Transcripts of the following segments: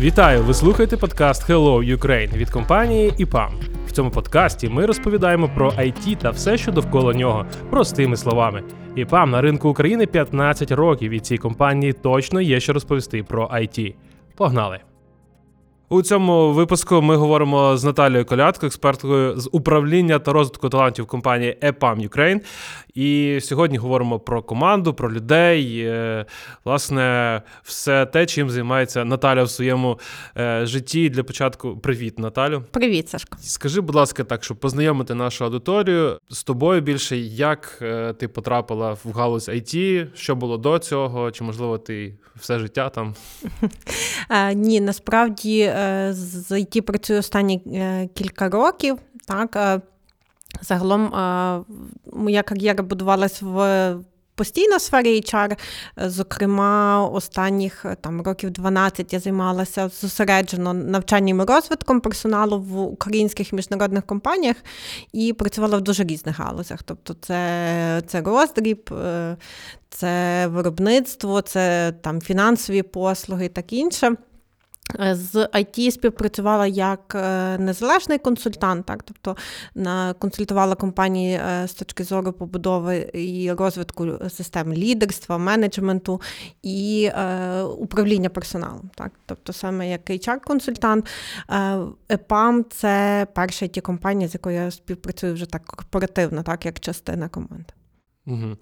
Вітаю! Ви слухаєте подкаст Hello Ukraine від компанії IPAM. В цьому подкасті ми розповідаємо про IT та все, що довкола нього, простими словами. IPAM на ринку України 15 років, і цій компанії точно є що розповісти про IT. Погнали! У цьому випуску ми говоримо з Наталією Колядко, експерткою з управління та розвитку талантів компанії EPAM Ukraine. І сьогодні говоримо про команду, про людей. Е, власне, все те, чим займається Наталя в своєму е, житті. Для початку, привіт, Наталю. Привіт, Сашко. Скажи, будь ласка, так, щоб познайомити нашу аудиторію з тобою більше, як е, ти потрапила в галузь IT, що було до цього, чи можливо ти все життя там? Ні, насправді з IT працюю останні кілька років. Так, Загалом моя кар'єра будувалась в постійно сфері HR. Зокрема, останніх там років 12 я займалася зосереджено навчанням і розвитком персоналу в українських міжнародних компаніях і працювала в дуже різних галузях. Тобто, це це роздріб, е, це виробництво, це там фінансові послуги і так інше. Е, з IT співпрацювала як е, незалежний консультант, так тобто консультувала компанії е, з точки зору побудови і розвитку систем лідерства, менеджменту і управління персоналом. Так, тобто саме як HR-консультант, EPAM – це перша it компанія, з якою я співпрацюю вже так корпоративно, так як частина команди. Угу.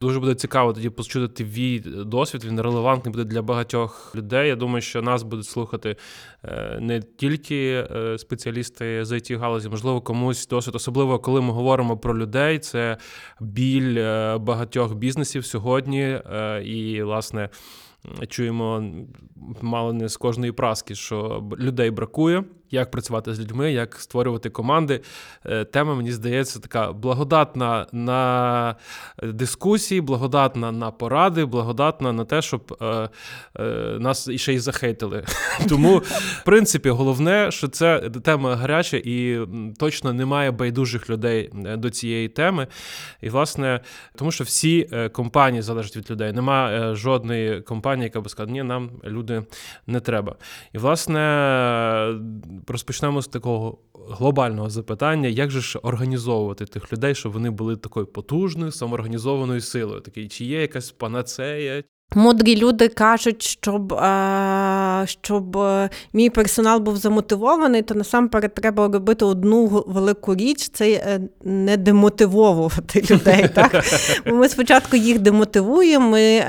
Дуже буде цікаво тоді почути твій досвід. Він релевантний буде для багатьох людей. Я думаю, що нас будуть слухати е, не тільки е, спеціалісти з it галузі, можливо, комусь досвід, особливо коли ми говоримо про людей. Це біль е, багатьох бізнесів сьогодні і, власне, чуємо мало не з кожної праски, що людей бракує як працювати з людьми, як створювати команди. Е, тема, мені здається, така благодатна на дискусії, благодатна на поради, благодатна на те, щоб е, е, нас ще й захейтили. Тому, в принципі, головне, що це тема гаряча і точно немає байдужих людей до цієї теми. І, власне, тому що всі компанії залежать від людей. Немає жодної компанії, яка би сказала, ні, нам люди не треба. І, власне, розпочнемо з такого глобального запитання: як же ж організовувати тих людей, щоб вони були такою потужною, самоорганізованою силою? Такий, чи є якась панацея? Мудрі люди кажуть, щоб е, щоб е, мій персонал був замотивований, то насамперед треба робити одну велику річ це е, не демотивовувати людей. Так? Ми спочатку їх демотивуємо, ми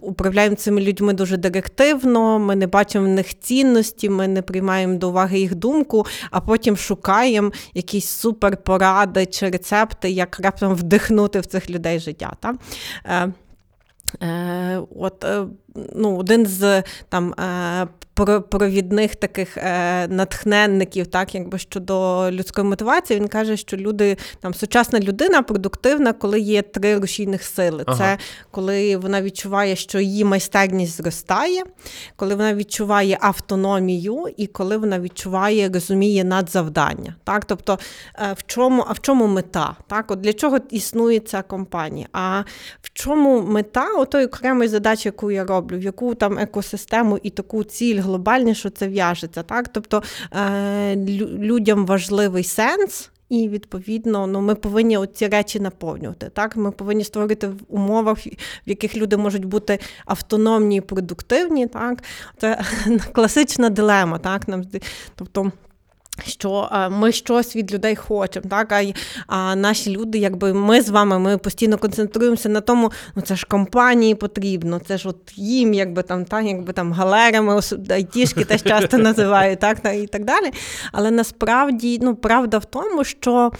управляємо цими людьми дуже директивно, ми не бачимо в них цінності, ми не приймаємо до уваги їх думку, а потім шукаємо якісь суперпоради чи рецепти, як раптом вдихнути в цих людей життя. Так? Е, от, е, ну, Один з там е, провідних таких е, натхненників, так якби щодо людської мотивації, він каже, що люди там сучасна людина продуктивна, коли є три рушійних сили. Ага. Це коли вона відчуває, що її майстерність зростає, коли вона відчуває автономію, і коли вона відчуває, розуміє надзавдання. Так, тобто е, в чому, а в чому мета? Так, от для чого існує ця компанія? А в чому мета отої окремої задачі, яку я роблю, в яку там екосистему і таку ціль глобальніше це в'яжеться. Так? Тобто е, людям важливий сенс. І відповідно, ну ми повинні ці речі наповнювати. Так, ми повинні створити в умовах, в яких люди можуть бути автономні і продуктивні. Так, це класична дилема. Так, нам тобто. Що ми щось від людей хочемо, так а, а наші люди, якби ми з вами, ми постійно концентруємося на тому, ну це ж компанії потрібно, це ж от їм, якби там так, якби там галерами, айтішки теж часто називають, так і так далі. Але насправді ну правда в тому, що.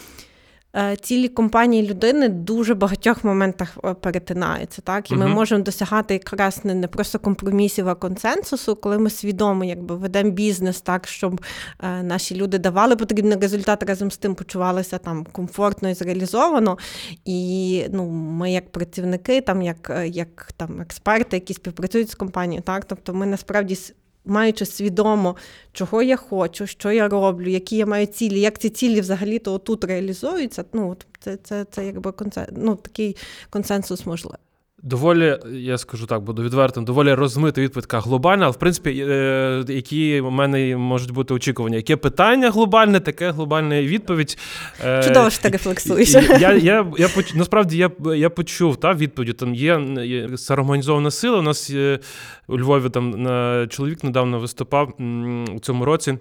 Е, цілі компанії людини дуже багатьох моментах е, перетинаються. Так? І ми uh можемо досягати якраз не, не просто компромісів, а консенсусу, коли ми свідомо якби, ведемо бізнес так, щоб е, наші люди давали потрібний результат, разом з тим почувалися там комфортно і зреалізовано. І ну, ми, як працівники, там, як як там, експерти, які співпрацюють з компанією, так? тобто ми насправді маючи свідомо, чого я хочу, що я роблю, які я маю цілі, як ці цілі взагалі-то тут реалізуються, ну, це це, це якби консен... ну, такий консенсус можливий. Доволі, я скажу так, буду відвертим, доволі розмита відповідь глобальна, але в принципі, е, які у мене можуть бути очікування? Яке питання глобальне, таке глобальна відповідь. Е, Чудово, що ти рефлексуєш. Я, я, я, я, Насправді я я почув та, відповідь. Там є, є самоорганізована сила. У нас є, у Львові там чоловік недавно виступав у цьому році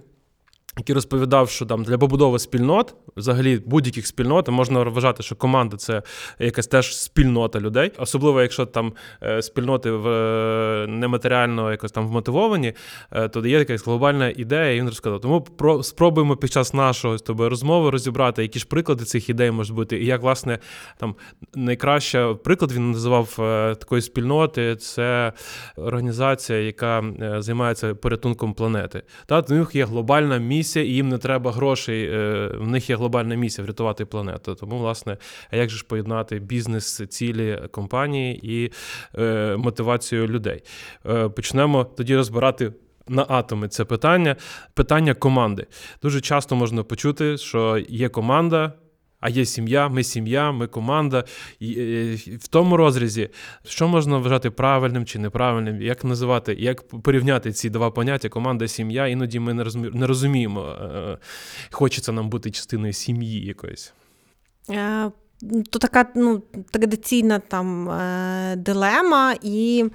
який розповідав, що там для побудови спільнот, взагалі будь-яких спільнот, можна вважати, що команда це якась теж спільнота людей, особливо якщо там е, спільноти в е, нематеріально якось там вмотивовані, е, то є якась глобальна ідея, і він розказав. Тому про спробуємо під час нашого з тобою розмови розібрати, які ж приклади цих ідей можуть бути, і як власне там найкраща приклад він називав такої спільноти. Це організація, яка займається порятунком планети. Та у них є глобальна місія місія, і їм не треба грошей. Е, в них є глобальна місія врятувати планету. Тому, власне, а як же ж поєднати бізнес, цілі компанії і е, мотивацію людей? Е, почнемо тоді розбирати. На атоми це питання, питання команди. Дуже часто можна почути, що є команда, а є сім'я, ми сім'я, ми команда. І, е, В тому розрізі, що можна вважати правильним чи неправильним, як називати, як порівняти ці два поняття команда, сім'я. Іноді ми не розуміємо, е, е, хочеться нам бути частиною сім'ї якоїсь. То така ну, традиційна там дилема, і,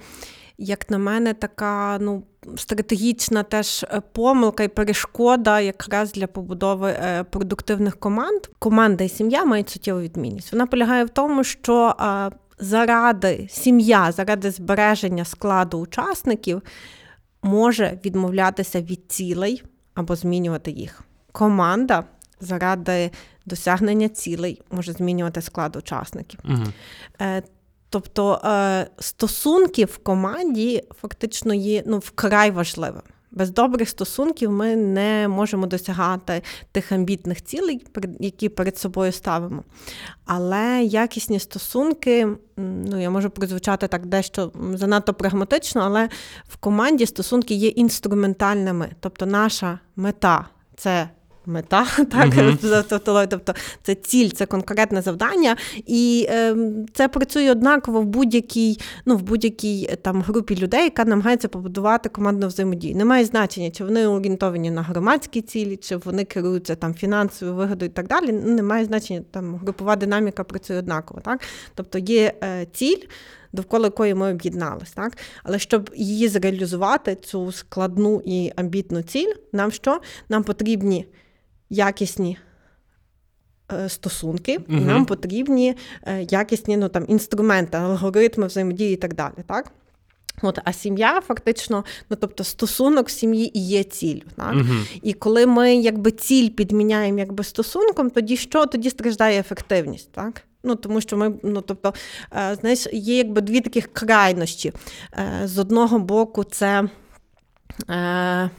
як на мене, така ну, стратегічна теж е, помилка і перешкода якраз для побудови е, продуктивних команд. Команда і сім'я мають суттєву відмінність. Вона полягає в тому, що заради сім'я, заради збереження складу учасників може відмовлятися від цілей або змінювати їх. Команда заради досягнення цілей може змінювати склад учасників. Угу. Тобто е, стосунки в команді фактично є ну, вкрай важливим. Без добрих стосунків ми не можемо досягати тих амбітних цілей, які перед собою ставимо. Але якісні стосунки, ну я можу прозвучати так дещо занадто прагматично, але в команді стосунки є інструментальними. Тобто наша мета це мета, так uh-huh. тобто це ціль, це конкретне завдання, і е, це працює однаково в будь-якій, ну в будь-якій е, там групі людей, яка намагається побудувати командну взаємодію. Немає значення, чи вони орієнтовані на громадські цілі, чи вони керуються там фінансовою вигодою і так далі. Немає значення, там групова динаміка працює однаково. Так? Тобто є е, ціль. Довкола якої ми об'єднались, так? Але щоб її зреалізувати, цю складну і амбітну ціль, нам що? Нам потрібні якісні е, стосунки, угу. і нам потрібні е, якісні ну, там, інструменти, алгоритми взаємодії і так далі. Так? От, А сім'я фактично, ну тобто стосунок в сім'ї і є ціллю. Так? uh І коли ми якби ціль підміняємо якби стосунком, тоді що? Тоді страждає ефективність. так? Ну, Тому що ми, ну тобто, е, знаєш, є якби дві таких крайнощі. З одного боку, це. Е,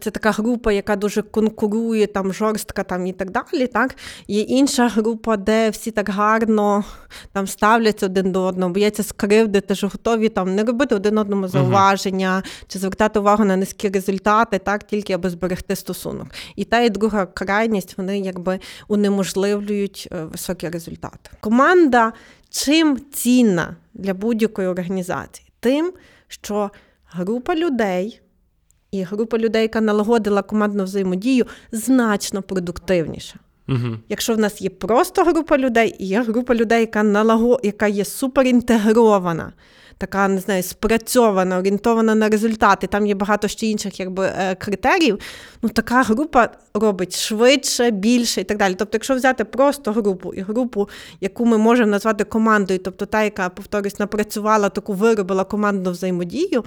це така група, яка дуже конкурує, там жорстка там і так далі. Так? Є інша група, де всі так гарно там ставляться один до одного, бояться скривдити, що готові там не робити один одному зауваження uh-huh. чи звертати увагу на низькі результати, так, тільки аби зберегти стосунок. І та і друга крайність вони якби унеможливлюють е, високі результати. Команда чим цінна для будь-якої організації? Тим, що група людей. І група людей, яка налагодила командну взаємодію, значно продуктивніша. Угу. Якщо в нас є просто група людей, і є група людей, яка налаго... яка є суперінтегрована, така не знаю, спрацьована, орієнтована на результати, там є багато ще інших якби, е, критеріїв, ну така група робить швидше, більше і так далі. Тобто, якщо взяти просто групу і групу, яку ми можемо назвати командою, тобто та, яка, повторюсь, напрацювала таку виробила командну взаємодію,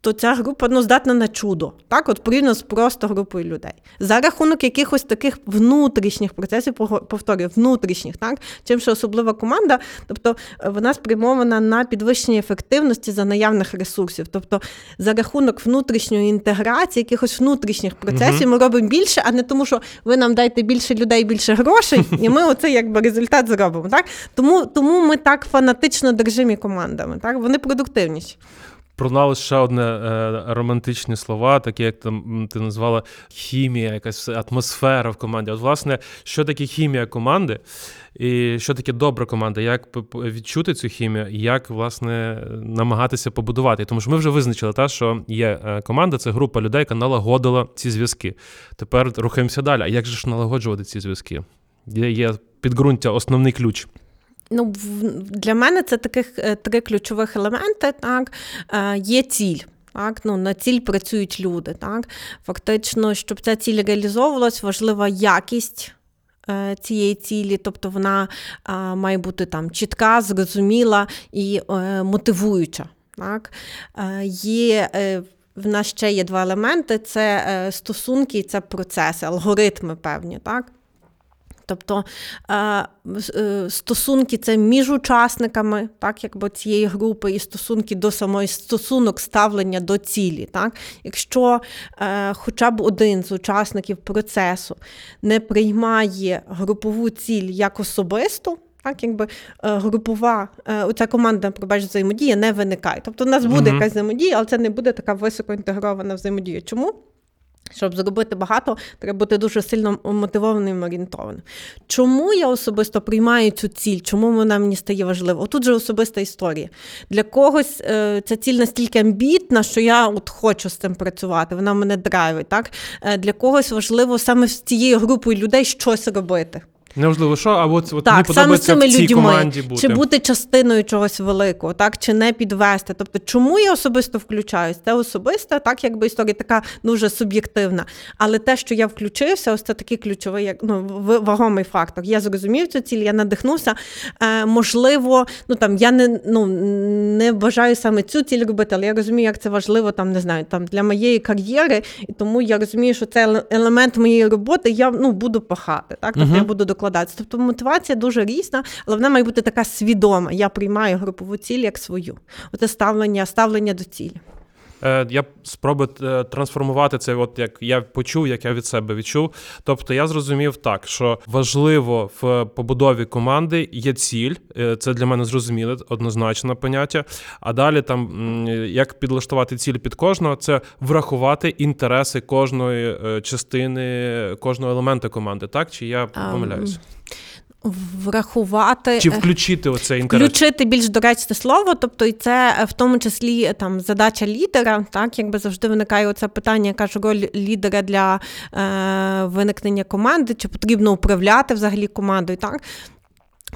то ця група ну, здатна на чудо, так, от порівняно з просто групою людей. За рахунок якихось таких внутрішніх процесів, повторюю, внутрішніх, так, чим що особлива команда, тобто е, вона спрямована на підвищення ефективності за наявних ресурсів. Тобто за рахунок внутрішньої інтеграції, якихось внутрішніх процесів, uh ми робимо більше, а не тому, що ви нам дайте більше людей, більше грошей, і ми оцей якби результат зробимо. Так? Тому тому ми так фанатично держимі командами. Так? Вони продуктивніші. Пролунало ще одне е, романтичні слова, такі як там ти назвала хімія, якась атмосфера в команді. От, власне, що таке хімія команди, і що таке добра команда, як відчути цю хімію, і як власне намагатися побудувати. Тому що ми вже визначили, та, що є е, команда, це група людей, яка налагодила ці зв'язки. Тепер рухаємося далі. А як же ж налагоджувати ці зв'язки? Є, є підґрунтя, основний ключ. Ну, Для мене це таких е, три ключових елементи. Так? Е, є ціль. Так, ну на ціль працюють люди. Так, фактично, щоб ця ціль реалізовувалась, важлива якість е, цієї цілі, тобто вона має бути там чітка, зрозуміла і мотивуюча. Так, є в нас ще є два елементи: це стосунки, і це процеси, алгоритми певні. так. Тобто е, е, стосунки це між учасниками, так, якби цієї групи, і стосунки до самої стосунок ставлення до цілі. Так? Якщо е, хоча б один з учасників процесу не приймає групову ціль як особисту, так, якби групова оця команда пробач взаємодія не виникає. Тобто, у нас буде mm-hmm. якась взаємодія, але це не буде така високоінтегрована взаємодія. Чому? Щоб зробити багато, треба бути дуже сильно мотивованим і орієнтованим. Чому я особисто приймаю цю ціль? Чому вона мені стає важлива? Отут же особиста історія. Для когось е, ця ціль настільки амбітна, що я от хочу з цим працювати, вона мене драйвить. Так? Е, для когось важливо саме з цією групою людей щось робити. Неважливо, що, а от, от так, мені подобається саме в цій людьми, команді бути. Чи бути частиною чогось великого, так, чи не підвести. Тобто, чому я особисто включаюсь? Це особиста, так, якби історія така дуже суб'єктивна. Але те, що я включився, ось це такий ключовий як ну, вагомий фактор. Я зрозумів цю ціль, я надихнувся. Е, Можливо, ну там я не ну, не бажаю саме цю ціль робити, але я розумію, як це важливо там, не знаю, там для моєї кар'єри, і тому я розумію, що це елемент моєї роботи, я ну, буду пахати. Так? Тобто uh я буду докладатися. Тобто мотивація дуже різна, але вона має бути така свідома. Я приймаю групову ціль як свою. Оце ставлення, ставлення до цілі. Е, я спробую е, трансформувати це, от як я почув, як я від себе відчув. Тобто я зрозумів так, що важливо в побудові команди є ціль, е, це для мене зрозуміле, однозначне поняття. А далі там як підлаштувати ціль під кожного, це врахувати інтереси кожної частини, кожного елемента команди. Так чи я помиляюся? Врахувати чи включити оце інтерес? Включити більш доречне слово, тобто і це е, в тому числі там задача лідера, так якби завжди виникає оце питання, яка ж роль лідера для е, виникнення команди, чи потрібно управляти взагалі командою, так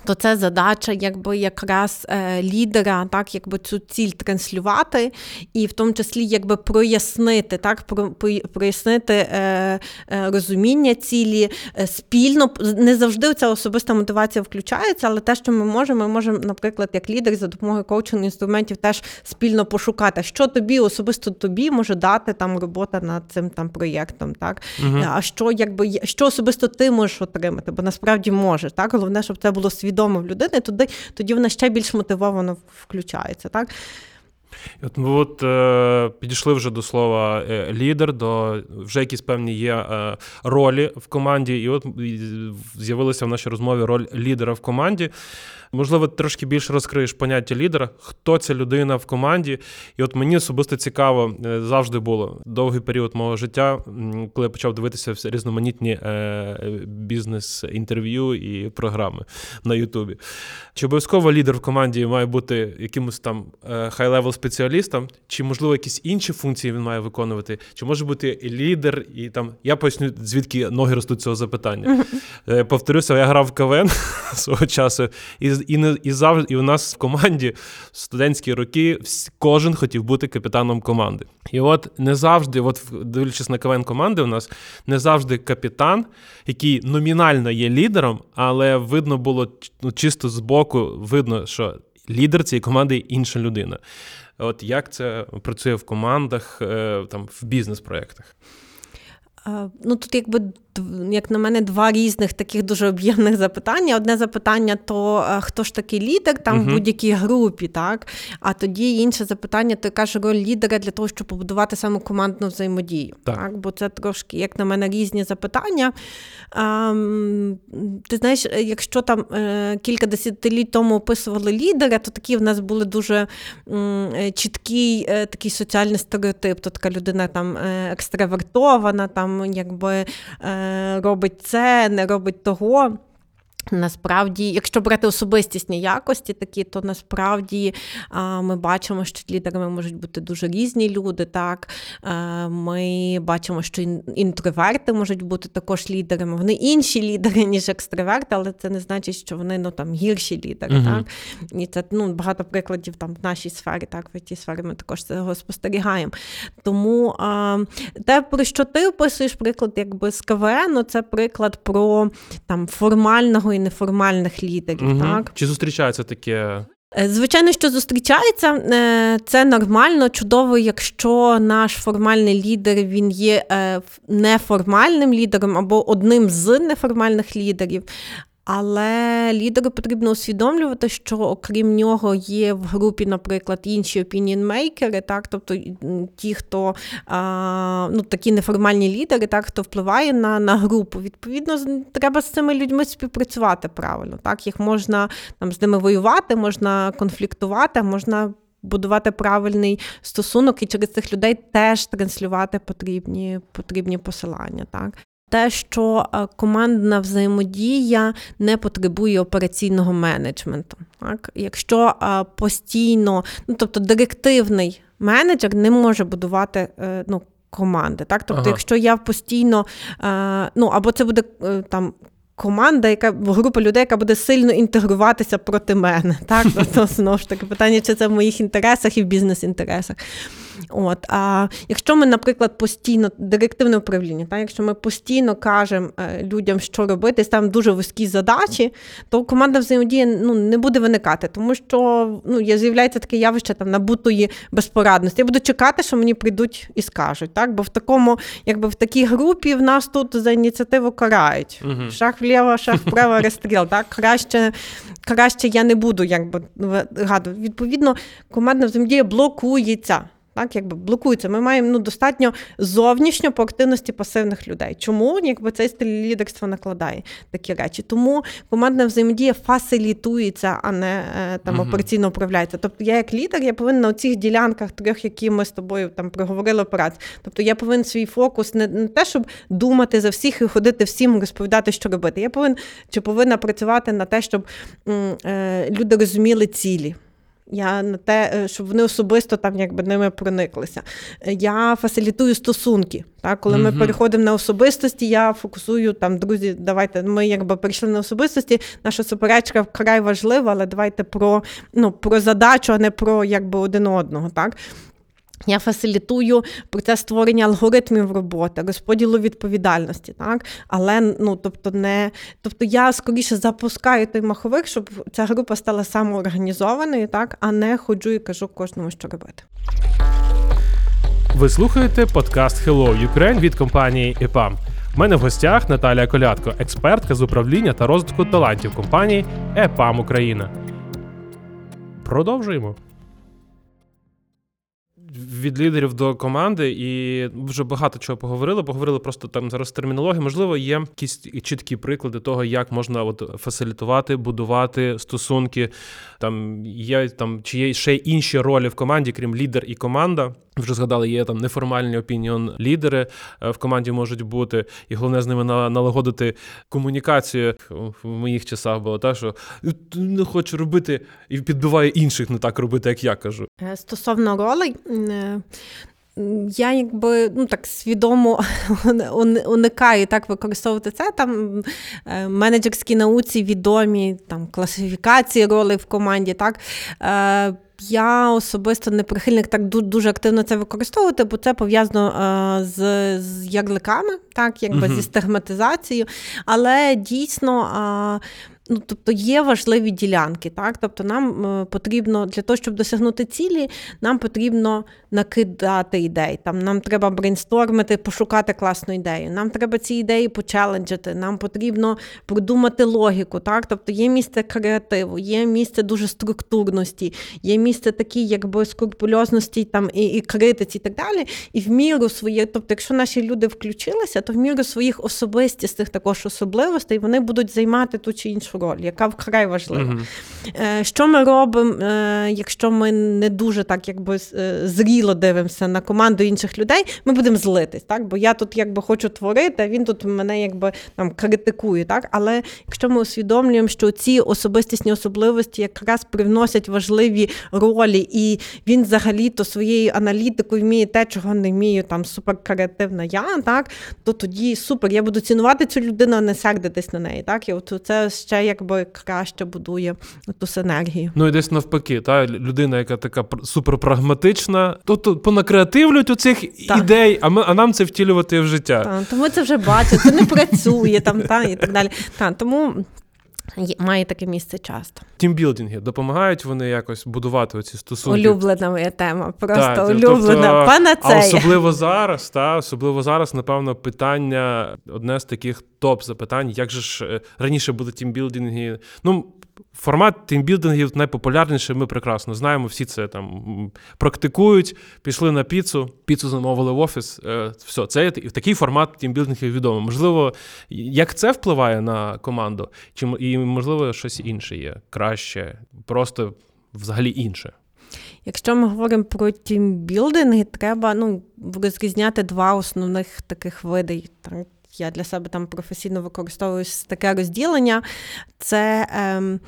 то це задача якби якраз е, лідера, так, якби цю ціль транслювати, і в тому числі якби прояснити, так, про, прояснити е, е, розуміння цілі е, спільно. Не завжди ця особиста мотивація включається, але те, що ми можемо, ми можемо, наприклад, як лідер за допомогою коучингу інструментів теж спільно пошукати, що тобі особисто тобі може дати там робота над цим там проєктом, так угу. а що якби що особисто ти можеш отримати, бо насправді можеш. Так, головне, щоб це було свідомо в людини, тоді тоді вона ще більш мотивовано включається. так? От ми от е, підійшли вже до слова е, лідер, до вже якісь певні є е, ролі в команді, і от з'явилася в нашій розмові роль лідера в команді. Можливо, трошки більше розкриєш поняття лідера, хто ця людина в команді. І от мені особисто цікаво е, завжди було довгий період мого життя, коли я почав дивитися різноманітні е, бізнес-інтерв'ю і програми на Ютубі. Чи обов'язково лідер в команді має бути якимось там high-level спеціалістом, чи, можливо, якісь інші функції він має виконувати, чи може бути лідер, і там я поясню, звідки ноги ростуть цього запитання. Е, повторюся, я грав в КВН свого часу. і і не і завжди і у нас в команді в студентські роки кожен хотів бути капітаном команди. І от не завжди, от дивлячись на КВН команди, у нас не завжди капітан, який номінально є лідером, але видно було ну, чисто з боку, видно, що лідер цієї команди інша людина. От як це працює в командах, е, там в бізнес-проєктах? Ну тут якби як на мене, два різних таких дуже об'ємних запитання. Одне запитання то хто ж такий лідер там uh-huh. в будь-якій групі, так? А тоді інше запитання, то яка ж роль лідера для того, щоб побудувати саме командну взаємодію. Так. так? Бо це трошки, як на мене, різні запитання. А, ти знаєш, якщо там е, кілька десятиліть тому описували лідера, то такі в нас були дуже м, чіткий е, такий соціальний стереотип. То така людина там е, екстравертована, там якби робить це, не робить того. Насправді, якщо брати особистісні якості, такі, то насправді ми бачимо, що лідерами можуть бути дуже різні люди. Так Ми бачимо, що інтроверти можуть бути також лідерами. Вони інші лідери, ніж екстраверти, але це не значить, що вони ну, там, гірші лідери. uh Так? І це ну, багато прикладів там, в нашій сфері, так, в тій сфері ми також цього спостерігаємо. Тому те, про що ти описуєш приклад якби з КВН, це приклад про там, формального і неформальних лідерів. Угу. Так? Чи зустрічається таке? Звичайно, що зустрічається, е, це нормально, чудово, якщо наш формальний лідер він є е, неформальним лідером або одним з неформальних лідерів. Але лідеру потрібно усвідомлювати, що окрім нього є в групі, наприклад, інші опініонмейкери, так, тобто ті, хто а, ну, такі неформальні лідери, так, хто впливає на на групу. Відповідно, треба з цими людьми співпрацювати правильно. Так, Їх можна там з ними воювати, можна конфліктувати, можна. Будувати правильний стосунок і через цих людей теж транслювати потрібні потрібні посилання. Так те, що е, командна взаємодія не потребує операційного менеджменту. Так? Якщо е, постійно, ну тобто директивний менеджер не може будувати е, ну, команди. Так? Тобто, ага. якщо я постійно, ну або це буде там. Команда, яка група людей, яка буде сильно інтегруватися проти мене. Так, тобто, знову ж таки питання, чи це в моїх інтересах і в бізнес-інтересах. От, А якщо ми, наприклад, постійно директивне управління, так, якщо ми постійно кажемо е, людям, що робити, ставимо дуже вузькі задачі, то команда взаємодія ну, не буде виникати, тому що ну, з'являється таке явище там набутої безпорадності. Я буду чекати, що мені прийдуть і скажуть. Так? Бо в такому, якби в такій групі в нас тут за ініціативу карають. Угу. Шах вліво, шах вправо, розстріл. Так? Краще краще я не буду якби гадувати. Відповідно, командна взаємодія блокується. Так, якби блокується. Ми маємо ну, достатньо зовнішньо по активності пасивних людей. Чому якби цей стиль лідерства накладає такі речі? Тому командна взаємодія фасилітується, а не е, там uh операційно управляється. Тобто я як лідер, я повинна на цих ділянках трьох, які ми з тобою там проговорили операцію. Тобто я повинен свій фокус не на те, щоб думати за всіх і ходити всім, розповідати, що робити. Я повинен чи повинна працювати на те, щоб м, е, люди розуміли цілі. Я на те, е, щоб вони особисто там якби ними прониклися. Я фасилітую стосунки. Так, Коли mm-hmm. ми переходимо на особистості, я фокусую там, друзі, давайте ми якби перейшли на особистості. Наша суперечка вкрай важлива, але давайте про ну, про задачу, а не про якби один одного. Так? Я фасилітую процес створення алгоритмів роботи, розподілу відповідальності, так але ну тобто не тобто я скоріше запускаю той маховик, щоб ця група стала самоорганізованою, так а не ходжу і кажу кожному, що робити. Ви слухаєте подкаст Hello Ukraine від компанії EPAM. У мене в гостях Наталія Колядко, експертка з управління та розвитку талантів компанії EPAM Україна. Продовжуємо від лідерів до команди, і вже багато чого поговорили. Поговорили просто там зараз термінології. Можливо, є якісь чіткі приклади того, як можна от фасилітувати, будувати стосунки. Там є там чи є ще інші ролі в команді, крім лідер і команда. Вже згадали, є там неформальні опініон лідери е, в команді можуть бути, і головне з ними налагодити комунікацію в моїх часах було так, що не хочу робити і підбиває інших не так робити, як я кажу. Е, стосовно ролей. Е, я якби ну так свідомо уникаю так використовувати це. Там менеджерські науці відомі, там класифікації ролей в команді. так. Я особисто не прихильник так дуже активно це використовувати, бо це пов'язано е, з з ярликами, так, якби uh-huh. зі стигматизацією. Але дійсно Ну, тобто є важливі ділянки, так? Тобто нам е, потрібно для того, щоб досягнути цілі, нам потрібно накидати ідей. Там нам треба брейнстормити, пошукати класну ідею. Нам треба ці ідеї почеленджити. Нам потрібно продумати логіку. Так? Тобто є місце креативу, є місце дуже структурності, є місце такі, якби скрупульозності там і, і критиці, і так далі. І в міру своєї, тобто, якщо наші люди включилися, то в міру своїх особистістих також особливостей вони будуть займати ту чи іншу роль, яка вкрай важлива. Е, Що ми робимо, е, якщо ми не дуже так якби е, зріло дивимося на команду інших людей, ми будемо злитись, так? Бо я тут якби хочу творити, а він тут мене якби там критикує. Так? Але якщо ми усвідомлюємо, що ці особистісні особливості якраз привносять важливі ролі, і він взагалі-то своєю аналітикою вміє те, чого не вмію, там суперкреативна я, так, то тоді супер, я буду цінувати цю людину, а не сердитись на неї. Так? І от це ще якби краще будує ту синергію. Ну і десь навпаки, та людина, яка така суперпрагматична, то, то понакреативлять у цих Так. ідей, а ми а нам це втілювати в життя. Та, тому це вже бачить, це не працює там, та, і так далі. Та, тому має таке місце часто. Тімбілдинги допомагають вони якось будувати оці стосунки. Улюблена моя тема, просто Так, улюблена. тобто, Панацея. А особливо зараз, та особливо зараз, напевно, питання одне з таких топ запитань. Як же ж е, раніше були тімбілдинги? Ну, формат тімбілдингів найпопулярніший. Ми прекрасно знаємо. Всі це там практикують. Пішли на піцу, піцу замовили в офіс. е, Все, це і такий формат тімбілдингів відомий. Можливо, як це впливає на команду, чи і можливо щось інше є краще, просто взагалі інше. Якщо ми говоримо про тімбілдинги, треба ну, розрізняти два основних таких види. Так? Я для себе там професійно використовую таке розділення. Це ем,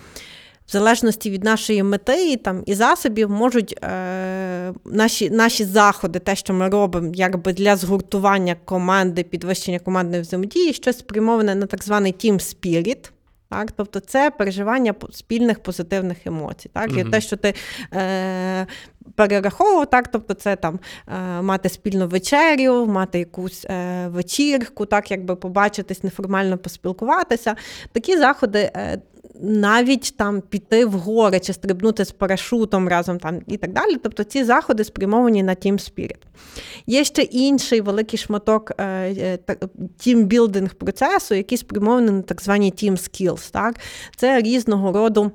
в залежності від нашої мети і, там, і засобів можуть е, наші, наші заходи, те, що ми робимо, якби для згуртування команди, підвищення командної взаємодії, щось спрямоване на так званий team spirit. Так, тобто це переживання спільних позитивних емоцій. Так? І те, що ти е, перераховував, так, тобто це там е, мати спільну вечерю, мати якусь е, вечірку, так, якби побачитись, неформально поспілкуватися. Такі заходи. Е, навіть там піти в гори чи стрибнути з парашутом разом там і так далі. Тобто ці заходи спрямовані на Team Spirit. Є ще інший великий шматок е, е, тімбілдинг процесу, який спрямований на так звані team skills. Так? Це різного роду.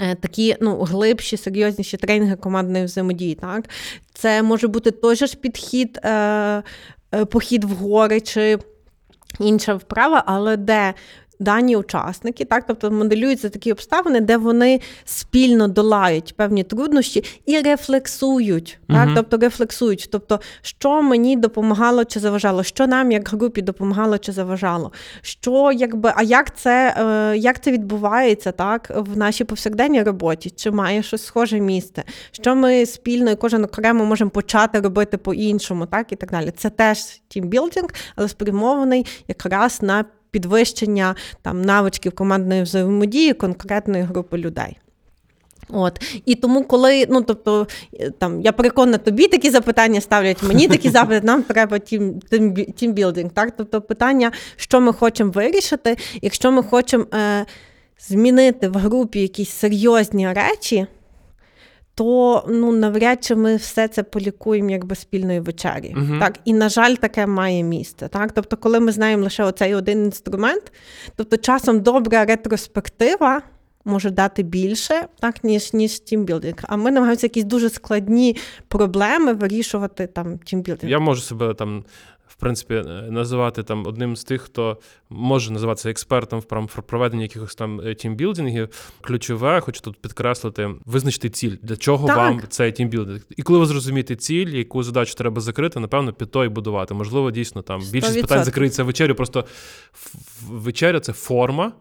е, Такі ну, глибші, серйозніші тренінги командної взаємодії. Так? Це може бути той же ж підхід, е, похід в гори чи інша вправа, але де дані учасники, так, тобто моделюються такі обставини, де вони спільно долають певні труднощі і рефлексують. Так, Мгм. тобто рефлексують. Тобто, що мені допомагало чи заважало, що нам як групі допомагало чи заважало, що якби, а як це, е, як це відбувається так, в нашій повсякденній роботі, чи має щось схоже місце, що ми спільно і кожен окремо можемо почати робити по-іншому, так і так далі. Це теж тімбілдинг, але спрямований якраз на підвищення там навичків командної взаємодії конкретної групи людей. От і тому, коли ну тобто е, там я переконана, тобі такі запитання ставлять, мені такі запити, нам треба тім, тім, тімбілдинг. Так, тобто питання, що ми хочемо вирішити, якщо ми хочемо е, змінити в групі якісь серйозні речі, то ну навряд чи ми все це полікуємо якби спільної вечері. Мгм. Так, і на жаль, таке має місце. Так, тобто, коли ми знаємо лише оцей один інструмент, тобто часом добра ретроспектива. Може дати більше, так, ніж ніж тімбілдинг. А ми намагаємося якісь дуже складні проблеми вирішувати там тімбілдинг. Я можу себе там. Принципі, е, називати там одним з тих, хто може називатися експертом в проведенні якихось там е, тімбілдингів. Ключове, хочу тут підкреслити, визначити ціль, для чого Так. вам цей тімбілдинг. І коли ви зрозумієте ціль, яку задачу треба закрити, напевно, під то і будувати. Можливо, дійсно там більшість 100%. питань закриється вечерю. Просто вечеря це форма.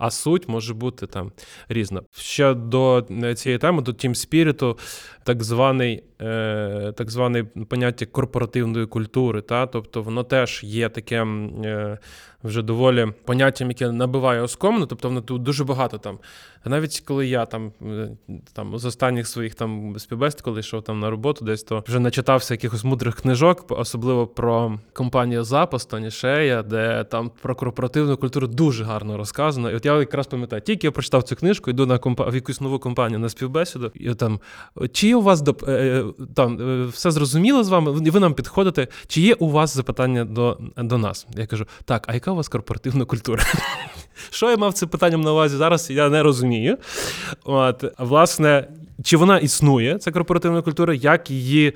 А суть може бути там різна. Ще до е, цієї теми, до Team Spirit, так званий, е, так зване поняття корпоративної культури. Та? Тобто воно теж є таке е, вже доволі поняттям, яке набиває оскомину, тобто воно тут дуже багато там. Навіть коли я там, е, там з останніх своїх там співбесід, коли йшов там на роботу, десь то вже начитався якихось мудрих книжок, особливо про компанію Запас Тоні Шея, де там про корпоративну культуру дуже гарно розказано. І от я якраз пам'ятаю, тільки я прочитав цю книжку, йду на компа в якусь нову компанію на співбесіду, і там чи у вас доп... Е, там все зрозуміло з вами? Ви нам підходите, чи є у вас запитання до до нас? Я кажу, так, а яка у вас корпоративна культура? Що я мав цим питанням на увазі зараз? Я не розумію. От, Власне, чи вона існує, ця корпоративна культура, як її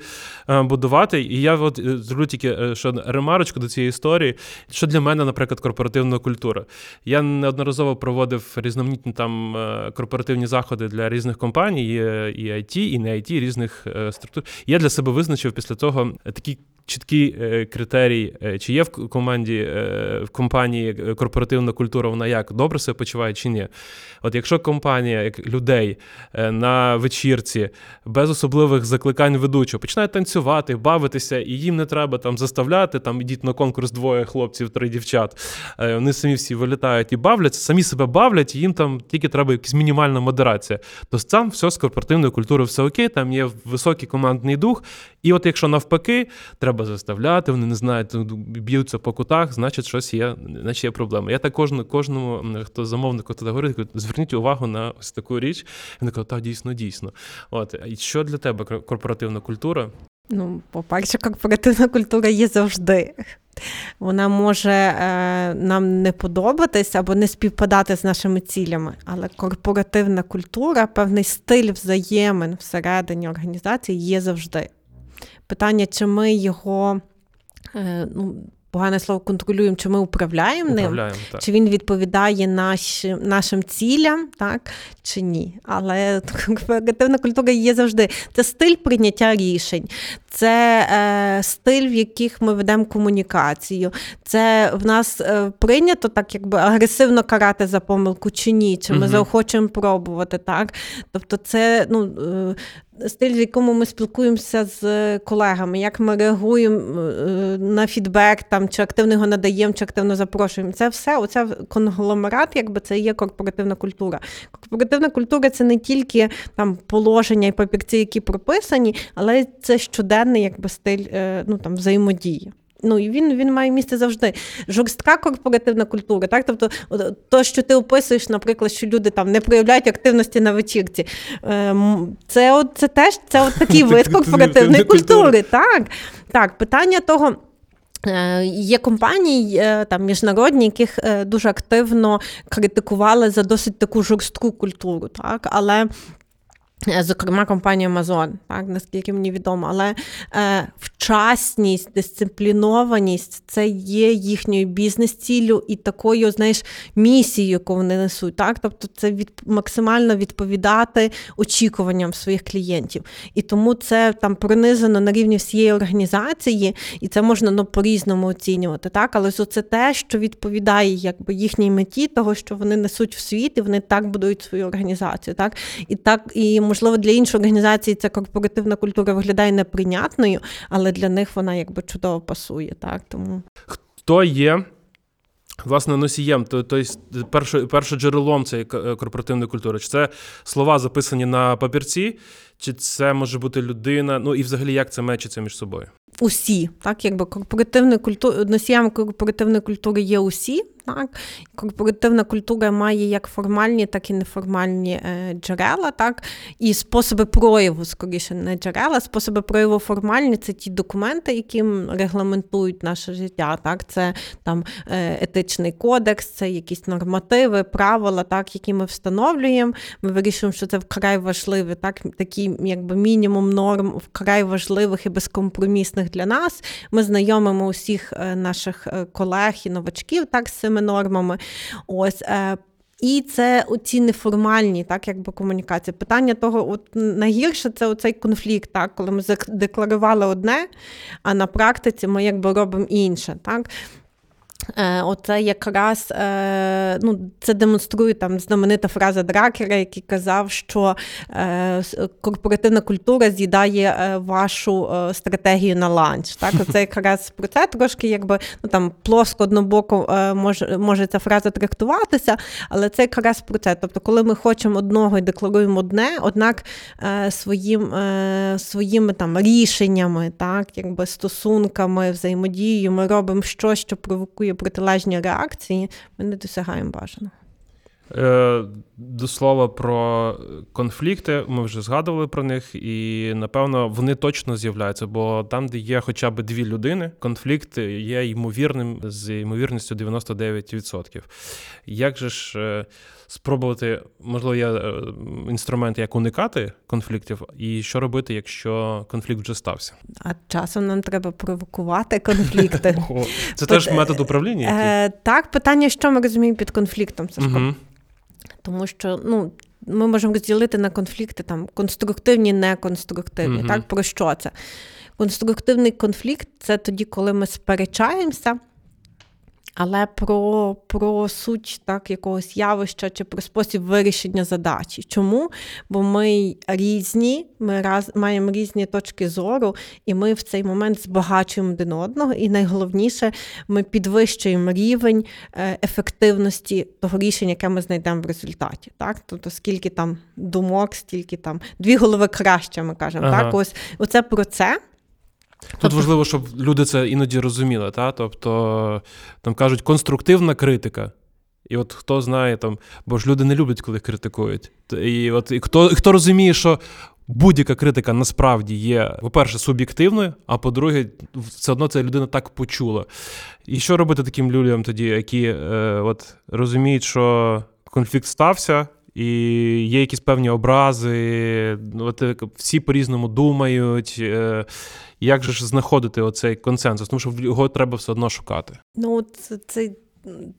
е, будувати? І я от е, зроблю тільки е, що ремарочку до цієї історії. Що для мене, наприклад, корпоративна культура? Я неодноразово проводив різноманітні там корпоративні заходи для різних компаній, і IT, і не IT, різних структур. Я для себе визначив після того такий чіткий е, критерій, е, чи є в команді е, в компанії корпоративна культура, вона як добре себе почуває чи ні. От якщо компанія як людей на вечірці без особливих закликань ведучого починає танцювати, бавитися, і їм не треба там заставляти, там ідіть на конкурс двоє хлопців, три дівчат. Вони самі всі вилітають і бавляться, самі себе бавлять, і їм там тільки треба якась мінімальна модерація. То там все з корпоративною культурою все окей, там є високий командний дух. І от якщо навпаки, треба заставляти, вони не знають, б'ються по кутах, значить, щось є, значить є проблема. Я так кожному, кожному хто замовнику туди говорить, зверніть увагу на ось таку річ. Він каже, так, дійсно, дійсно. От і що для тебе корпоративна культура? Ну, по-перше, корпоративна культура є завжди. Вона може е, нам не подобатись або не співпадати з нашими цілями, але корпоративна культура, певний стиль взаємин всередині організації є завжди. Питання, чи ми його е, ну, погане слово контролюємо, чи ми управляємо, управляємо ним, так. чи він відповідає наш, нашим цілям, так, чи ні. Але креативна культура є завжди. Це стиль прийняття рішень, це е, стиль, в яких ми ведемо комунікацію. Це в нас е, прийнято так, якби агресивно карати за помилку чи ні, чи ми угу. заохочуємо пробувати. так. Тобто, це ну, е, стиль, в якому ми спілкуємося з колегами, як ми реагуємо е, на фідбек, там, чи активно його надаємо, чи активно запрошуємо. Це все, оце конгломерат, якби це є корпоративна культура. Корпоративна культура це не тільки там положення і папірці, які прописані, але це щоденний якби, стиль е, ну, там, взаємодії. Ну і він він має місце завжди. Жорстка корпоративна культура. Так, тобто, то, що ти описуєш, наприклад, що люди там не проявляють активності на вечірці, ем, це от, це теж це от такий вид корпоративної культури. Так, так, питання того. Е, є компанії е, там міжнародні, яких е, дуже активно критикували за досить таку жорстку культуру, так але зокрема, компанія Amazon, так, наскільки мені відомо, але е, вчасність, дисциплінованість це є їхньою бізнес-ціллю і такою, знаєш, місією, яку вони несуть. Так? Тобто це від, максимально відповідати очікуванням своїх клієнтів. І тому це там пронизано на рівні всієї організації, і це можна ну, по-різному оцінювати. Так? Але це те, що відповідає якби, їхній меті, того, що вони несуть в світ, і вони так будують свою організацію. Так? І так, і можливо, для іншої організації ця корпоративна культура виглядає неприйнятною, але для них вона якби чудово пасує. Так тому хто є. Власне, носієм, то тобто першим перше джерелом цієї корпоративної культури, чи це слова записані на папірці, чи це може бути людина? Ну і взагалі як це мечиться між собою? Усі, так якби корпоративної культури носіями корпоративної культури є усі. Так? Корпоративна культура має як формальні, так і неформальні е, джерела, так? і способи прояву, скоріше, не джерела, способи прояву формальні це ті документи, які регламентують наше життя. Так? Це там е, етичний кодекс, це якісь нормативи, правила, так, які ми встановлюємо. Ми вирішуємо, що це вкрай важливі, так, такі якби мінімум норм вкрай важливих і безкомпромісних для нас. Ми знайомимо усіх е, наших колег і новачків так, з цими нормами. Ось. Е, і це оці неформальні, так якби комунікації. Питання того, от найгірше це оцей конфлікт, так, коли ми задекларували одне, а на практиці ми якби робимо інше. Так. Е, оце якраз е, ну, це демонструє там знаменита фраза Дракера, який казав, що е, корпоративна культура з'їдає вашу стратегію на ланч. Так, Оце якраз про це трошки якби ну там плоско однобоко може може ця фраза трактуватися, але це якраз про це. Тобто, коли ми хочемо одного і декларуємо одне, однак своїм, своїми там рішеннями, так, якби стосунками, взаємодією, ми робимо щось, що провокує протилежні реакції, ми не досягаємо бажаного. Е, До слова про конфлікти, ми вже згадували про них, і напевно вони точно з'являються, бо там, де є хоча б дві людини, конфлікт є ймовірним з ймовірністю 99%. Як же ж е, спробувати, можливо, є е, інструменти, як уникати конфліктів, і що робити, якщо конфлікт вже стався? А часом нам треба провокувати конфлікти. Це теж метод управління? Е, Так, питання, що ми розуміємо під конфліктом, Сашко? Тому що ну, ми можемо розділити на конфлікти там конструктивні, неконструктивні. Мгм. Так, про що це? Конструктивний конфлікт це тоді, коли ми сперечаємося, але про, про суть так, якогось явища чи про спосіб вирішення задачі. Чому? Бо ми різні, ми раз, маємо різні точки зору, і ми в цей момент збагачуємо один одного. І найголовніше, ми підвищуємо рівень е, ефективності того рішення, яке ми знайдемо в результаті. Так? Тобто, скільки там думок, стільки там дві голови краще, ми кажемо. Ага. Так? Ось оце про це. Тут Тобто- важливо, щоб люди це іноді розуміли. Та? Тобто там кажуть конструктивна критика. І от хто знає, там, бо ж люди не люблять, коли критикують. І от і хто, хто розуміє, що будь-яка критика насправді є, по-перше, суб'єктивною, а по-друге, все одно ця людина так почула. І що робити таким людям тоді, які е, от, розуміють, що конфлікт стався, і є якісь певні образи, ну, от, е, всі по-різному думають. Е, як же ж знаходити оцей консенсус? Тому що його треба все одно шукати. Ну, це, це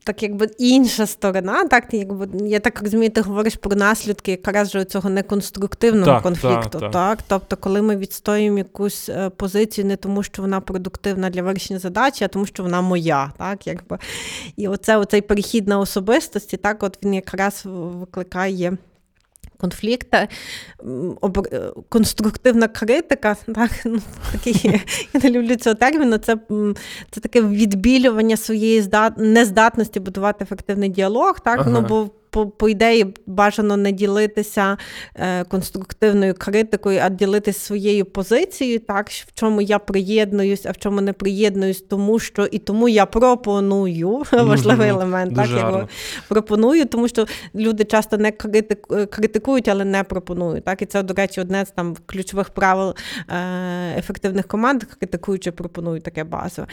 так якби інша сторона, так якби я так розумію, ти говориш про наслідки якраз же цього неконструктивного Так, конфлікту. так, Так, так. тобто, коли ми відстоюємо якусь е, позицію не тому, що вона продуктивна для вирішення задачі, а тому, що вона моя, так якби і оце оцей перехід на особистості, так, от він якраз викликає. Конфлікти, е, конструктивна критика, так, ну, такий, я не люблю цього терміну, це, це таке відбілювання своєї здат... нездатності будувати ефективний діалог, так, Ага. ну, бо по, по ідеї бажано не ділитися е, конструктивною критикою, а ділитися своєю позицією, так, в чому я приєднуюсь, а в чому не приєднуюсь, тому що і тому я пропоную важливий елемент, Дуже так, я гарно. його пропоную, тому що люди часто не е, критикують, але не пропонують. Так? І це, до речі, одне з там ключових правил е, ефективних команд, критикуючи, пропонують таке базове.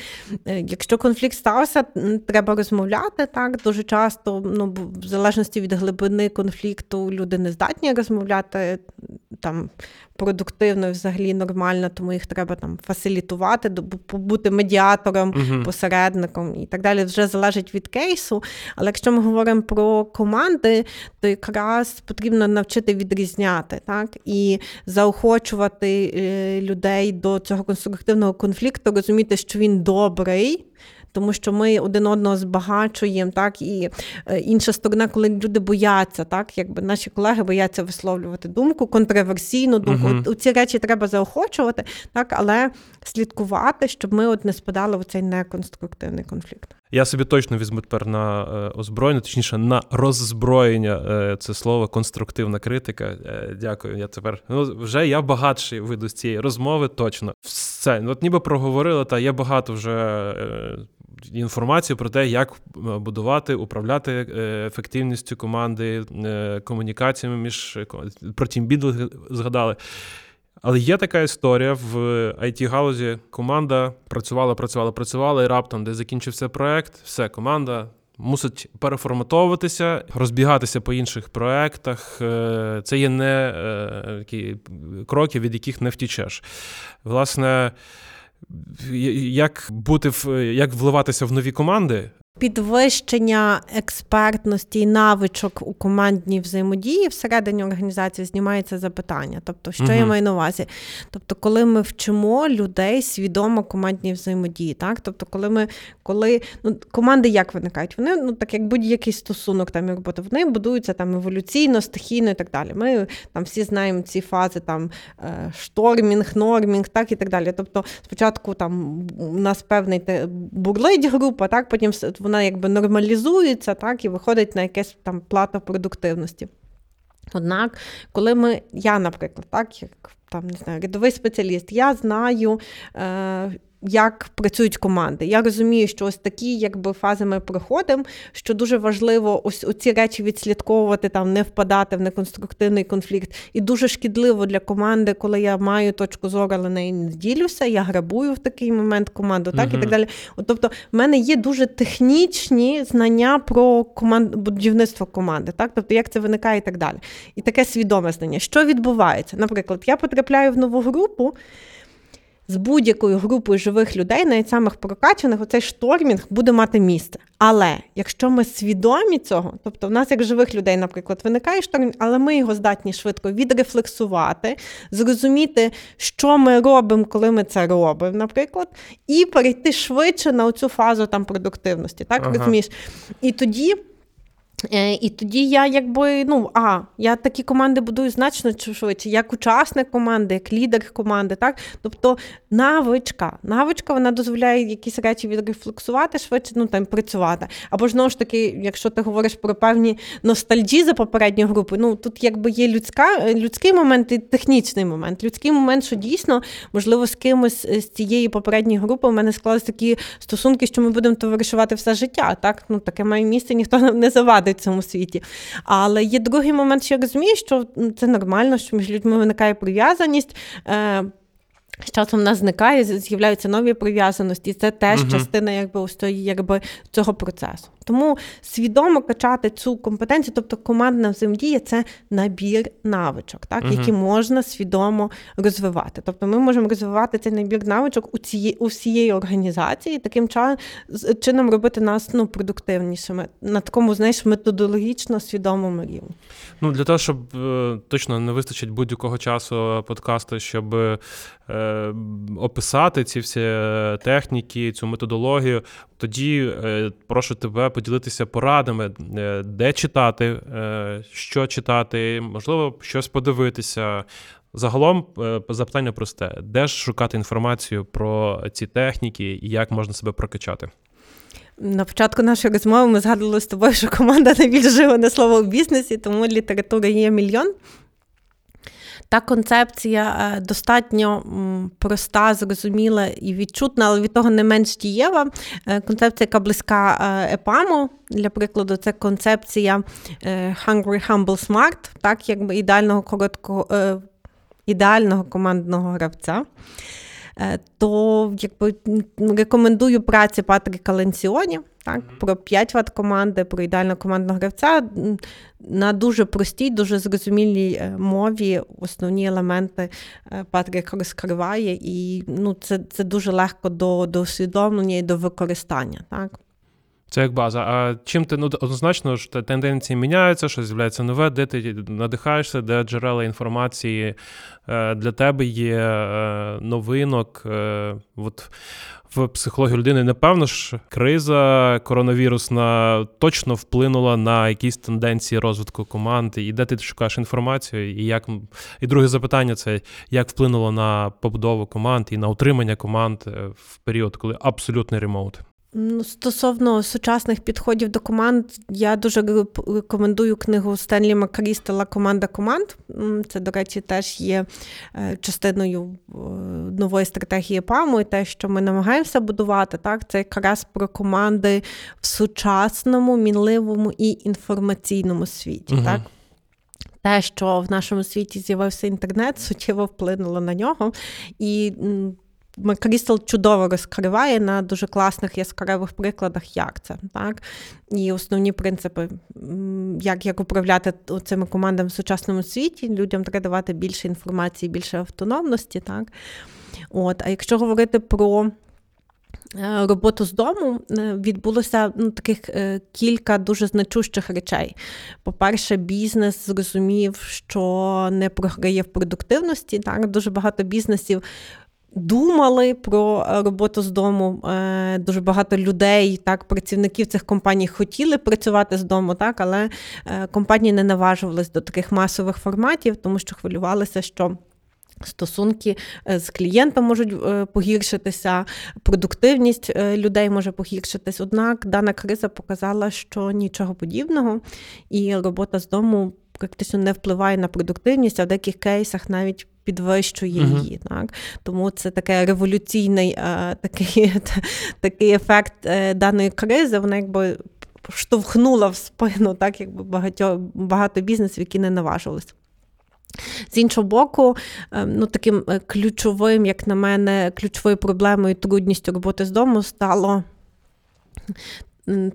Е, Якщо конфлікт стався, треба розмовляти. Так? Дуже часто, ну, в залежності від глибини конфлікту, люди не здатні розмовляти там продуктивно і взагалі нормально, тому їх треба там фасилітувати, побути медіатором Мгм. посередником і так далі. Вже залежить від кейсу. Але якщо ми говоримо про команди, то якраз потрібно навчити відрізняти так і заохочувати е, людей до цього конструктивного конфлікту, розуміти, що він добрий. Тому що ми один одного збагачуємо, так і е, інша сторона, коли люди бояться, так якби наші колеги бояться висловлювати думку, контроверсійну думку. Мгм. У ці речі треба заохочувати, так, але слідкувати, щоб ми от не спадали в цей неконструктивний конфлікт. Я собі точно візьму тепер на е, озброєння, точніше на роззброєння е, це слово конструктивна критика. Е, Дякую. Я тепер ну вже я багатший вийду з цієї розмови. Точно все. Ну, От ніби проговорили, та є багато вже. Інформації про те, як будувати, управляти ефективністю команди, комунікаціями між про тімбілдинг згадали. Але є така історія в it галузі Команда працювала, працювала, працювала, і раптом, де закінчився проект, все, команда мусить переформатовуватися, розбігатися по інших проектах. Е, Це є не е, такі кроки, від яких не втічеш. Власне, як бути в як вливатися в нові команди, Підвищення експертності і навичок у командній взаємодії всередині організації знімається запитання. Тобто, що я маю на увазі? Тобто, коли ми вчимо людей свідомо командній взаємодії, так? Тобто, коли ми коли ну, команди як виникають? Вони ну так як будь-який стосунок там і роботи, вони будуються там еволюційно, стихійно і так далі. Ми там всі знаємо ці фази там е, штормінг, нормінг, так і так далі. Тобто, спочатку там у нас певний бурлить група, так потім все- вона якби нормалізується, так і виходить на якесь там плато продуктивності. Однак, коли ми, я, наприклад, так, як там не знаю, рядовий спеціаліст, я знаю. Е, як працюють команди. Я розумію, що ось такі якби фази ми проходимо, що дуже важливо ось ці речі відслідковувати, там не впадати в неконструктивний конфлікт. І дуже шкідливо для команди, коли я маю точку зору, але неї не ділюся, я грабую в такий момент команду, так uh і так далі. От, Тобто, в мене є дуже технічні знання про команд будівництво команди, так тобто як це виникає і так далі. І таке свідоме знання. Що відбувається? Наприклад, я потрапляю в нову групу з будь-якою групою живих людей, навіть самих прокачаних, оцей штормінг буде мати місце. Але якщо ми свідомі цього, тобто в нас, як живих людей, наприклад, виникає штормінг, але ми його здатні швидко відрефлексувати, зрозуміти, що ми робимо, коли ми це робимо, наприклад, і перейти швидше на цю фазу там продуктивності. Так ага. розумієш? І тоді. Е, і тоді я якби ну а я такі команди будую значно швидше, як учасник команди, як лідер команди, так тобто навичка, навичка вона дозволяє якісь речі відрефлексувати швидше, ну там працювати. Або ж знову ж таки, якщо ти говориш про певні ностальджі за попередньої групи, ну тут якби є людська людський момент і технічний момент. Людський момент, що дійсно можливо з кимось з цієї попередньої групи у мене склалися такі стосунки, що ми будемо товаришувати все життя. Так ну таке має місце, ніхто не завадить в цьому світі. Але є другий момент, що я розумію, що це нормально, що між людьми виникає прив'язаність. Е, з часом в нас зникає, з'являються нові прив'язаності, це теж uh частина якби, ось тої, якби, цього процесу. Тому свідомо качати цю компетенцію, тобто командна взаємодія це набір навичок, так, uh які можна свідомо розвивати. Тобто ми можемо розвивати цей набір навичок у цієї у всієї організації, таким чином робити нас ну, продуктивнішими на такому, знаєш, методологічно свідомому рівні. Ну для того, щоб е, точно не вистачить будь-якого часу подкасту, щоб. Е, описати ці всі е, техніки, цю методологію, тоді е, прошу тебе поділитися порадами, де читати, що читати, можливо, щось подивитися. Загалом запитання просте: де ж шукати інформацію про ці техніки і як можна себе прокачати? На початку нашої розмови ми згадували з тобою, що команда найбільш живе слово в бізнесі, тому літератури є мільйон. Та концепція е, достатньо проста, зрозуміла і відчутна, але від того не менш дієва. Е, концепція, яка близька е, ЕПАМу, для прикладу, це концепція Hungry Humble Smart, так, якби ідеального короткого, ідеального командного гравця. То якби рекомендую праці Патріка Ленціоні так, про 5 ват команди, про ідеального командного гравця на дуже простій, дуже зрозумілій е, мові основні елементи е, Патрік розкриває, і ну, це це дуже легко до до усвідомлення і до використання. Так? Це як база. А чим ти ну однозначно ж тенденції міняються, що з'являється нове, де ти надихаєшся, де джерела інформації е, для тебе є новинок. От в психології людини, напевно ж, криза коронавірусна точно вплинула на якісь тенденції розвитку команди, і де ти шукаєш інформацію, і як і друге запитання це як вплинуло на побудову команд і на утримання команд е, в період, коли абсолютний ремоут. Ну, Стосовно сучасних підходів до команд, я дуже рекомендую книгу Стенлі Макрістела Команда команд. Це, до речі, теж є е, частиною е, нової стратегії ПАМу і те, що ми намагаємося будувати. Так, Це якраз про команди в сучасному, мінливому і інформаційному світі. Угу. так. Те, що в нашому світі з'явився інтернет, суттєво вплинуло на нього. І Крістал чудово розкриває на дуже класних яскравих прикладах, як це. так? І основні принципи, як як управляти цими командами в сучасному світі, людям треба давати більше інформації, більше автономності. так? От, А якщо говорити про е, роботу з дому, е, відбулося ну, таких е, кілька дуже значущих речей. По-перше, бізнес зрозумів, що не програє в продуктивності. Так? Дуже багато бізнесів думали про е, роботу з дому. Е, дуже багато людей, так, працівників цих компаній хотіли працювати з дому, так, але е, компанії не наважувалися до таких масових форматів, тому що хвилювалися, що. Стосунки з клієнтом можуть погіршитися, продуктивність людей може погіршитись. Однак дана криза показала, що нічого подібного, і робота з дому практично не впливає на продуктивність, а в деяких кейсах навіть підвищує Мгм. її. Так? Тому це таке революційний е, такий, такий ефект е, даної кризи. Вона якби штовхнула в спину так, якби багато, багато бізнесів, які не наважувалися. З іншого боку, е, ну таким е, ключовим, як на мене, ключовою проблемою і трудністю роботи з дому стало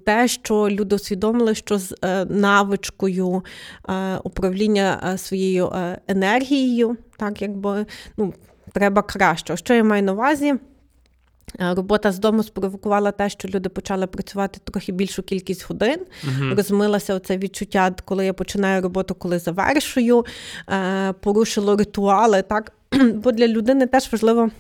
те, що люди усвідомили, що з е, навичкою е, управління е, своєю енергією, так якби ну, треба краще. Що я маю на увазі? Робота з дому спровокувала те, що люди почали працювати трохи більшу кількість годин. Мгм. Розмилося оце відчуття, коли я починаю роботу, коли завершую, порушило ритуали. Так? Бо для людини теж важливо.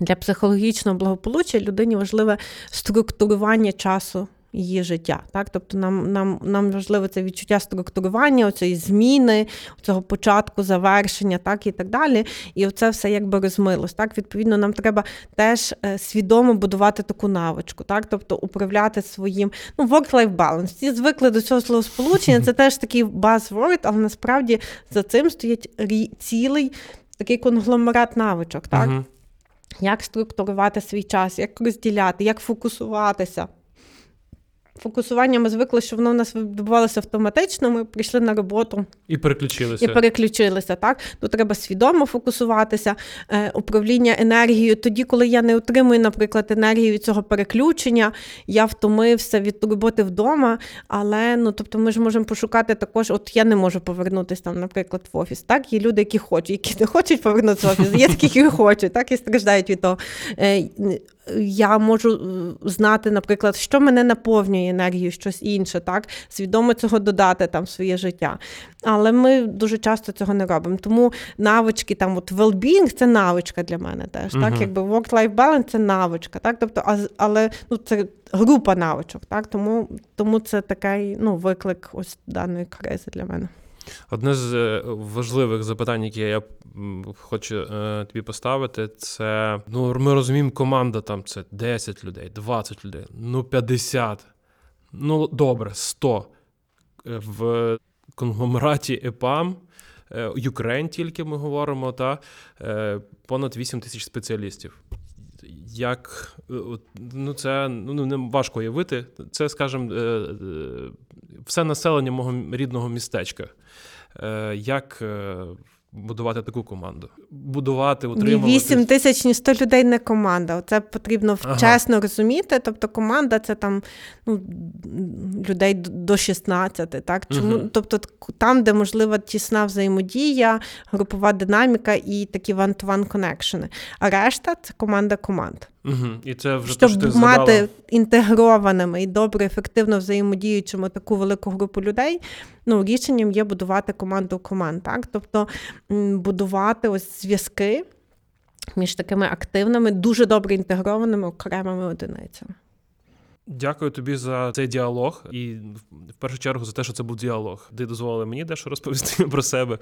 Для психологічного благополуччя людині важливе структурування часу її життя. Так? Тобто нам, нам, нам важливе це відчуття структурування, цієї зміни, цього початку, завершення, так і так далі. І оце все якби розмилось. Так? Відповідно, нам треба теж е, свідомо будувати таку навичку, так? тобто управляти своїм ну, work-life balance. Всі звикли до цього словосполучення, це теж такий buzzword, але насправді за цим стоїть цілий такий конгломерат навичок. Так? Мгм. Як структурувати свій час, як розділяти, як фокусуватися. Фокусування ми звикли, що воно в нас відбувалося автоматично. Ми прийшли на роботу І переключилися. і переключилися. Так тут треба свідомо фокусуватися, е, управління енергією. Тоді, коли я не отримую, наприклад, енергію цього переключення, я втомився від роботи вдома. Але ну тобто, ми ж можемо пошукати також. От я не можу повернутися там, наприклад, в офіс. Так, є люди, які хочуть, які не хочуть повернутися в офіс. Є такі, які хочуть, так і страждають від того. Я можу е, знати, наприклад, що мене наповнює енергією, щось інше, так свідомо цього додати там в своє життя. Але ми дуже часто цього не робимо. Тому навички, там от well-being – це навичка для мене теж. Мгм. Так, якби work-life balance – це навичка. Так, тобто, а, але ну це група навичок. Так, тому, тому це такий ну виклик ось даної кризи для мене. Одне з е, важливих запитань, які я хочу е, тобі поставити, це ну ми розуміємо, команда там це 10 людей, 20 людей, ну 50, ну добре, 100. Е, В конгломераті ЕПАМ, Ukraine тільки ми говоримо, та понад 8 тисяч спеціалістів. Як ну це ну не важко уявити. Це, скажімо, все населення мого рідного містечка. Е, Як е, будувати таку команду? Будувати, утримувати. 8 тисяч, ні 100 людей не команда. Це потрібно Ага. чесно розуміти. Тобто команда це там ну, людей до 16. Так? Чому? Мгм. Тобто там, де можлива тісна взаємодія, групова динаміка і такі one-to-one коннекшени. А решта це команда команд. Угу. І це вже те, що ти мати інтегрованими і добре, ефективно взаємодіючими таку велику групу людей, ну, рішенням є будувати команду команд. Так? Тобто будувати ось зв'язки між такими активними, дуже добре інтегрованими окремими одиницями. Дякую тобі за цей діалог і в першу чергу за те, що це був діалог. Ти дозволила мені дещо розповісти про себе.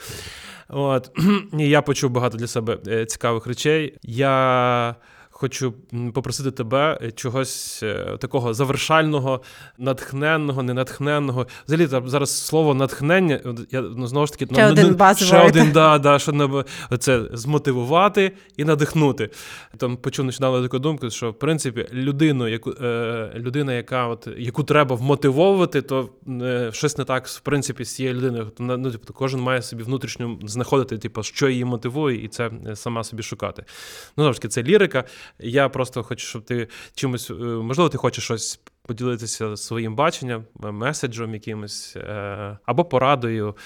От я почув багато для себе е, цікавих речей. Я хочу попросити тебе е, чогось е, такого завершального, натхненного, ненатхненного. Взагалі зараз слово натхнення. Я ну, знову ж таки Ще ну, один ну, ще один, да, да, що не це змотивувати і надихнути. Там почув нещодавно таку думку, що в принципі людину, яку е, людина, яка от яку треба вмотивовувати, то е, щось не так в принципі з цією людиною. Ну, тобто, кожен має собі внутрішньо знаходити, типу, що її мотивує, і це е, сама собі шукати. Ну, знову ж таки, це лірика. Я просто хочу, щоб ти чимось, е, можливо, ти хочеш щось. Поділитися своїм баченням, е, меседжем якимось е, або порадою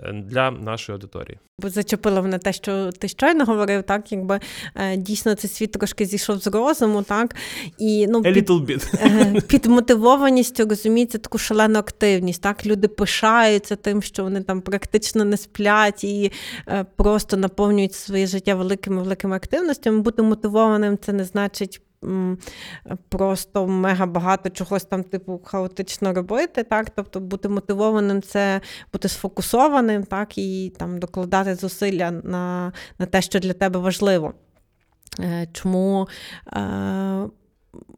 е, для нашої аудиторії. Бо зачепило мене те, що ти щойно говорив, так якби дійсно цей світ трошки зійшов з розуму, так і ну A під, little bit. під мотивованістю розуміється таку шалену активність. Так люди пишаються тим, що вони там практично не сплять і просто наповнюють своє життя великими великими активностями. Бути мотивованим це не значить. Просто мега багато чогось там, типу, хаотично робити, так, тобто бути мотивованим це бути сфокусованим, так, і там докладати зусилля на, на те, що для тебе важливо. Е, Чому е,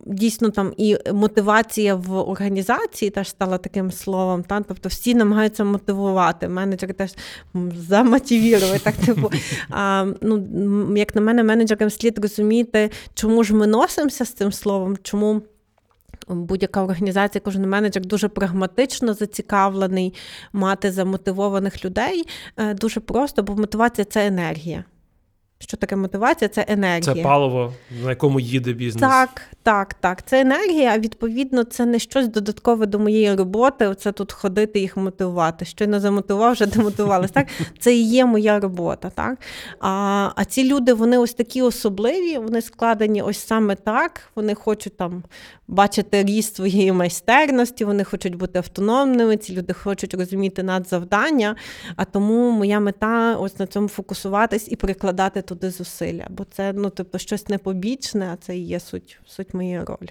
Дійсно, там і мотивація в організації теж стала таким словом. Та? Тобто всі намагаються мотивувати. Менеджери теж м. Так, типу, а, ну, як на мене, менеджерам слід розуміти, чому ж ми носимося з цим словом, чому. Будь-яка організація, кожен менеджер дуже прагматично зацікавлений мати замотивованих людей. Е, Дуже просто, бо мотивація це енергія. Що таке мотивація? Це енергія. Це паливо, на якому їде бізнес. Так, так, так. Це енергія, а відповідно, це не щось додаткове до моєї роботи. Оце тут ходити їх мотивувати. Щойно замотивував, вже демотивувалися. Так, це і є моя робота. Так? А, а ці люди, вони ось такі особливі, вони складені ось саме так. Вони хочуть там бачити ріст своєї майстерності, вони хочуть бути автономними. Ці люди хочуть розуміти надзавдання. А тому моя мета ось на цьому фокусуватись і прикладати туди зусилля. Бо це ну, тобто, щось непобічне, а це і є суть, суть моєї ролі.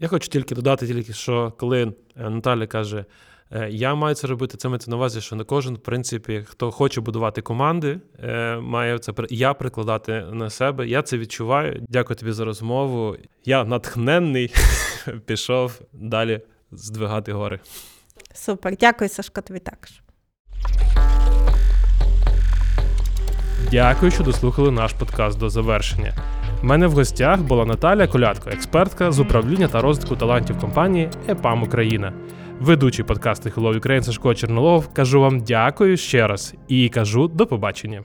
Я хочу тільки додати, тільки що коли е, Наталя каже, е, я маю це робити, це мається на увазі, що не кожен, в принципі, хто хоче будувати команди, е, має це я прикладати на себе. Я це відчуваю. Дякую тобі за розмову. Я натхненний пішов далі здвигати гори. Супер, дякую, Сашко, тобі також. Дякую, що дослухали наш подкаст до завершення. У мене в гостях була Наталя Колядко, експертка з управління та розвитку талантів компанії ЕПАМ Україна. Ведучий подкасту Hello Ukraine Сашко Чернолов. Кажу вам дякую ще раз і кажу до побачення.